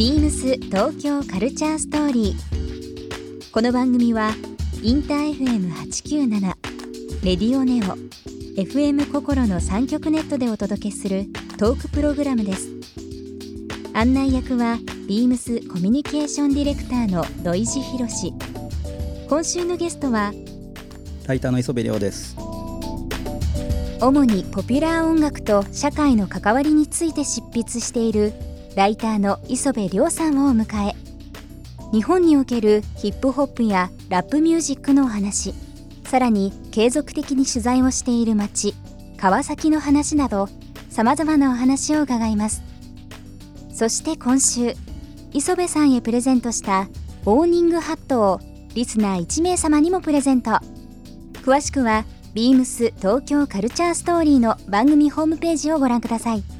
ビームス東京カルチャーストーリー。この番組はインター FM897 レディオネオ FM 心の三極ネットでお届けするトークプログラムです。案内役はビームスコミュニケーションディレクターの土井博志。今週のゲストはライターの磯部亮です主にポピュラー音楽と社会の関わりについて執筆しているライターの磯部亮さんをお迎え。日本におけるヒップホップやラップミュージックのお話。さらに継続的に取材をしている街川崎の話などさまざまなお話を伺います。そして今週磯部さんへプレゼントしたオーニングハットをリスナー1名様にもプレゼント。詳しくはビームス東京カルチャーストーリーの番組ホームページをご覧ください。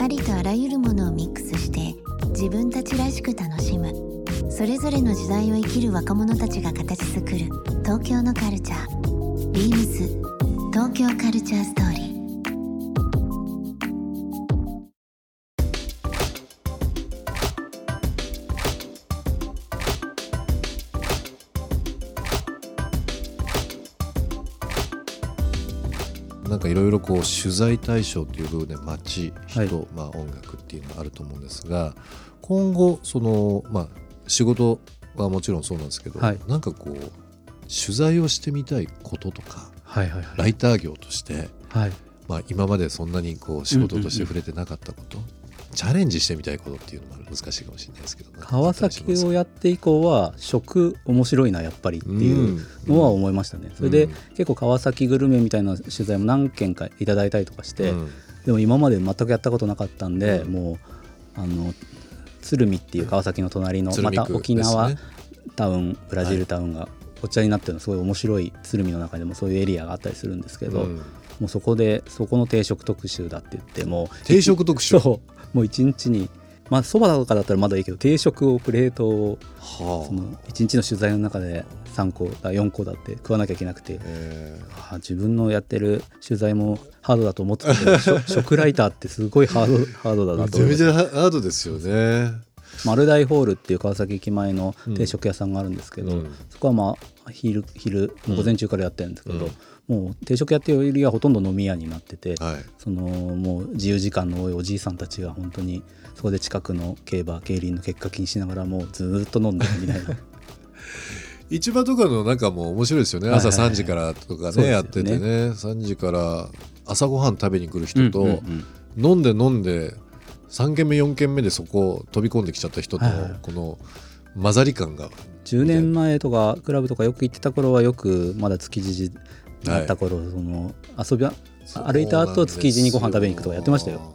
ありとあらゆるものをミックスして自分たちらしく楽しむ。それぞれの時代を生きる若者たちが形作る東京のカルチャービームス東京カルチャーストーリー。なんかいろいろこう取材対象という部分で街人、はい。まあ、音楽っていうのがあると思うんですが今後その、まあ、仕事はもちろんそうなんですけど、はい。なんかこう取材をしてみたいこととかはいはいライター業として、はい。まあ、今までそんなにこう仕事として触れてなかったこと、チャレンジしてみたいことっていうのも難しいかもしれないですけど川崎をやって以降は食面白いなやっぱりっていうのは思いましたね、それで、うん。結構川崎グルメみたいな取材も何件かいただいたりとかして、うん。でも今まで全くやったことなかったんで、うん。もうあの鶴見っていう川崎の隣の、また沖縄タウンブラジルタウンがこちらになってるのすごい面白い鶴見の中でもそういうエリアがあったりするんですけど、うん。もうそこでそこの定食特集だって言ってもう定食特集？もう一日にまあそばとかだったらまだいいけど定食をプレートをはその一日の取材の中で3個だ4個だって食わなきゃいけなくて自分のやってる取材もハードだと思ってたけど食 食ライターってすごいハードハードだーなとめちゃめちゃハードですよね。丸大ホールっていう川崎駅前の定食屋さんがあるんですけど、うん。そこはまあ昼昼午前中からやってるんですけど、もう定食屋っていうよりはほとんど飲み屋になってて、はい。そのもう自由時間の多いおじいさんたちが本当にそこで近くの競馬競輪の結果気にしながらもうずーっと飲んでるみたいな。市場とかの中も面白いですよね、朝3時からとかねね。やっててね。3時から朝ごはん食べに来る人と、うんうんうん。飲んで飲んで3軒目4軒目でそこ飛び込んできちゃった人とはいはい。この混ざり感が10年前とかクラブとかよく行ってた頃はよくまだ築地だった頃、その遊びは歩いた後築地にご飯食べに行くとかやってましたよ。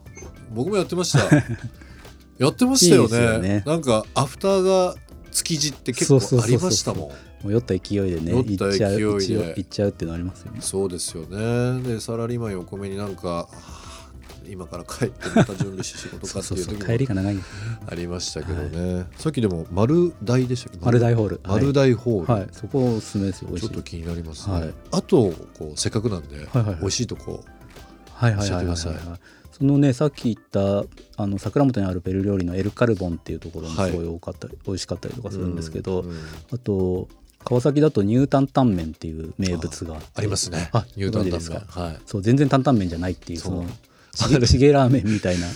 僕もやってました。やってましたよね。ね。なんかアフターが築地って結構ありましたもん。もう酔った勢いでね酔った行っちゃう勢いで行っちゃうっていうのありますよね。そうですよね。でサラリーマン横目になんかはあ今から帰ってまた準備して仕事かっていう時も帰りが長いありましたけどね、さっきでも丸大でしたっけ？丸大ホール。丸大ホール、はい。そこおすすめですよちょっと気になりますね、はい。あとこうせっかくなんで、はいはい美味しいとこはい。はいはいはいはい教えてください。そのねさっき言ったあの桜本にあるペル料理のエルカルボンっていうところもすごい多かったり、美味しかったりとかするんですけど、うんうんあと川崎だとニュータンタンメンっていう名物がありますね。あニュータンタンメン。はい。そう全然担々麺じゃないっていう。そのチゲチゲラーメンみたいな。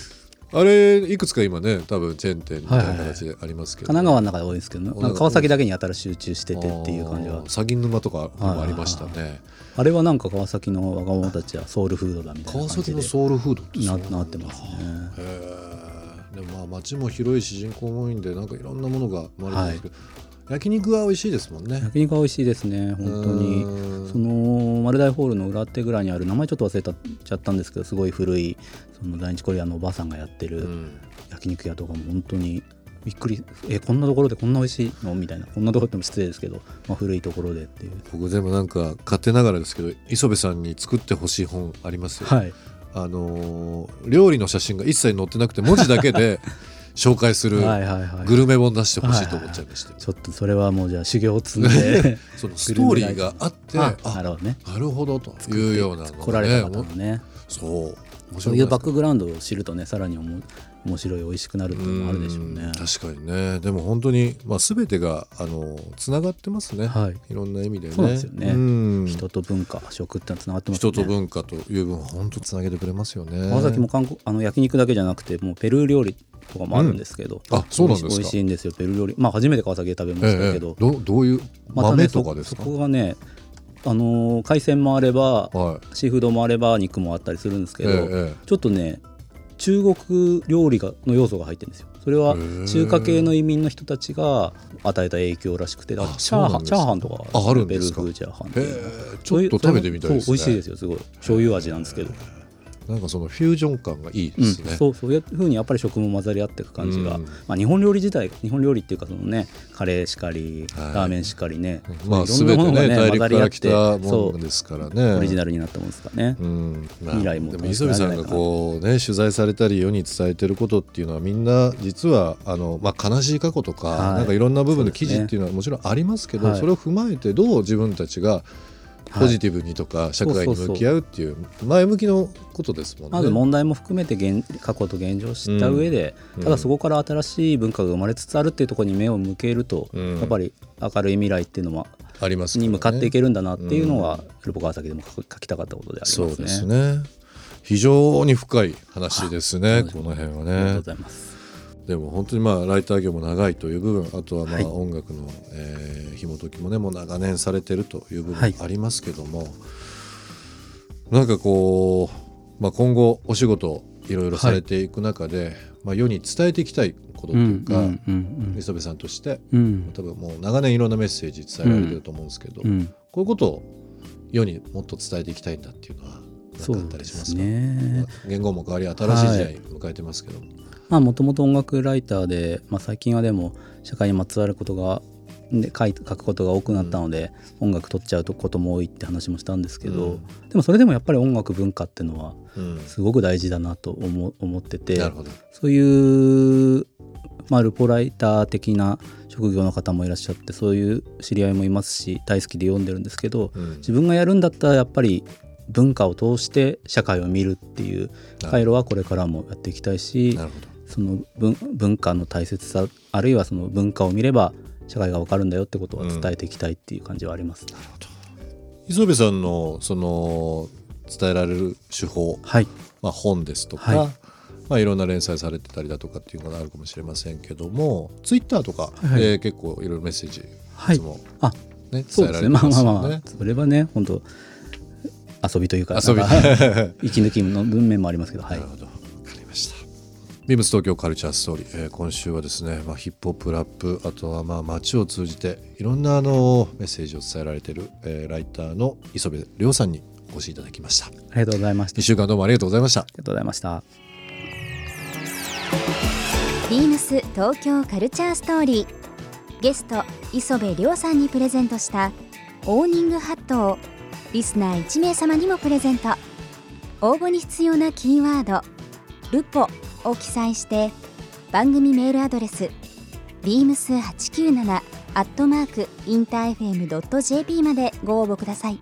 あれいくつか今ね多分チェーン店みたいな形でありますけど、神奈川の中で多いんですけど川なんか川崎だけにやたら集中しててっていう感じは。あー鷺沼とかにもありましたね。あれはなんか川崎の若者たちはソウルフードだみたいな川崎のソウルフードってななってますね。へえでもまあ街も広いし人口も多いんでなんかいろんなものが生まれてますけど、焼肉は美味しいですもんね。焼肉は美味しいですね本当に。うん。その丸大ホールの裏手ぐらいにある名前ちょっと忘れたちゃったんですけどすごい古いその在日コリアンのおばあさんがやってるうん。焼肉屋とかも本当にびっくりえこんなところでこんな美味しいの？みたいな。こんなところでも失礼ですけど、まあ、古いところでっていう。僕でもなんか勝手ながらですけど磯部さんに作ってほしい本ありますよ、はい。あのー料理の写真が一切載ってなくて文字だけで 紹介するグルメ本出してほしいと思っちゃいました、ちょっとそれはもうじゃあ修行を積んで。その ストーリーがあってああなるほどね。なるほどというようなのがね来られた方のね。そう。面そういうバッククグラウンドを知るとねさらにおも面白い美味しくなるっていうのもあるでしょうね。確かにね。でも本当にまあ全てがあのつながってますね、はい。いろんな意味でね。そうですよね。うん。人と文化食ってつながってますよね。人と文化という分本当つなげてくれますよね。川崎も韓国あの焼肉だけじゃなくてもうペルー料理とかもあるんですけど、うん。あそうなんですか。美味しいんですよペルー料理。まあ初めて川崎で食べましたけど、ええどどういう豆とかですか、そそこがねあのー海鮮もあればはい。シーフードもあれば肉もあったりするんですけど、えええ。ちょっとね中国料理がの要素が入ってるんですよ。それは中華系の移民の人たちが与えた影響らしくて。チャーハンチャーハンとかああるんですか。ペルー風チャーハンちょっと食べてみたいですね。美味しいですよすごい。醤油味なんですけど、なんかそのフュージョン感がいいでうんすね、そうそういうふうにやっぱり食も混ざり合っていく感じが、うん。まあ、日本料理自体日本料理っていうかそのねカレーしかり、はい。ラーメンしかりね、まあいろんなものがね大陸から混ざり合って来たもそう。のですからね。オリジナルになったもんですかね、うん。まあ未来もでも磯部さんがこうね取材されたり世に伝えてることっていうのはみんな実はあの、まあ、悲しい過去とか、はい。なんかいろんな部分の記事っていうのはもちろんありますけどはい。それを踏まえてどう自分たちがポジティブにとか社会に向き合うっていう前向きのことですもんね。まず問題も含めて現過去と現状を知った上で、うん。ただそこから新しい文化が生まれつつあるっていうところに目を向けると、うん。やっぱり明るい未来っていうのもありますに向かっていけるんだなっていうのが、ルポ川崎でも書きたかったことでありますね。ですね。非常に深い話ですねあこの辺はありがとうねございます。でも本当にまあライター業も長いという部分あとはまはい。あ音楽の、えー紐解きもねもう長年されてるという部はい。分ありますけども、なんかこう、まあ、今後お仕事いろいろされていく中で、まあ、世に伝えていきたいことというか、うんうん磯部さんとしてうん。うん多分もう長年いろんなメッセージ伝えられてると思うんですけど、うん。こういうことを世にもっと伝えていきたいんだっていうのは何かあったりしますか？ね。まあ言語も変わり新しい時代迎えてますけども、まあもともと音楽ライターで、まあ、最近はでも社会にまつわることがで書い書くことが多くなったので、音楽取っちゃうことも多いって話もしたんですけど、うん。でもそれでもやっぱり音楽文化っていうのはうん。すごく大事だなと思思っててなるほど。そういう、まあ、ルポライター的な職業の方もいらっしゃってそういう知り合いもいますし大好きで読んでるんですけどうん。自分がやるんだったらやっぱり文化を通して社会を見るっていう回路はこれからもやっていきたいしなるほどその文文化の大切さあるいはその文化を見れば社会がわかるんだよってことは伝えていきたいっていう感じはあります、磯部さんのその伝えられる手法、はい。まあ、本ですとか、はい。いまあ、いろんな連載されてたりだとかっていうのがあるかもしれませんけどもツイッターとかはい。で結構いろいろメッセージはい。いつも、あね。そうですね。まあまあまあ。それはね本当遊びというか遊び。息抜きの文面もありますけどはい。なるほどビームス東京カルチャーストーリー、えー今週はですね、まあ、ヒップホップラップあとはまあ街を通じていろんなあのメッセージを伝えられている、えーライターの磯部亮さんにお越しいただきました。ありがとうございました。1週間どうもありがとうございました。ありがとうございました。ビームス東京カルチャーストーリーゲスト磯部亮さんにプレゼントしたオーニングハットをリスナー1名様にもプレゼント。応募に必要なキーワード「ルポ」を記載して番組メールアドレス beams897 アットマークインター FM.jp までご応募ください。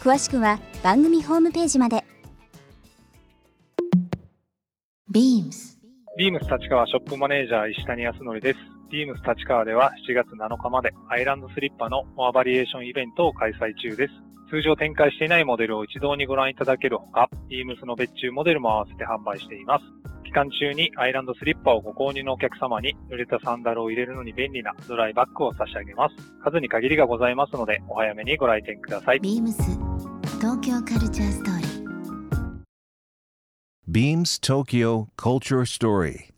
詳しくは番組ホームページまで。Beams ビームス立川ショップマネージャー石谷康則です。ビームス立川では7月7日までアイランドスリッパのモアバリエーションイベントを開催中です。通常展開していないモデルを一堂にご覧いただけるほか、ビームスの別注モデルも合わせて販売しています。期間中にアイランドスリッパをご購入のお客様に濡れたサンダルを入れるのに便利なドライバッグを差し上げます。数に限りがございますので、お早めにご来店ください。Beams 東京カルチャーストーリー Beams Tokyo Culture Story.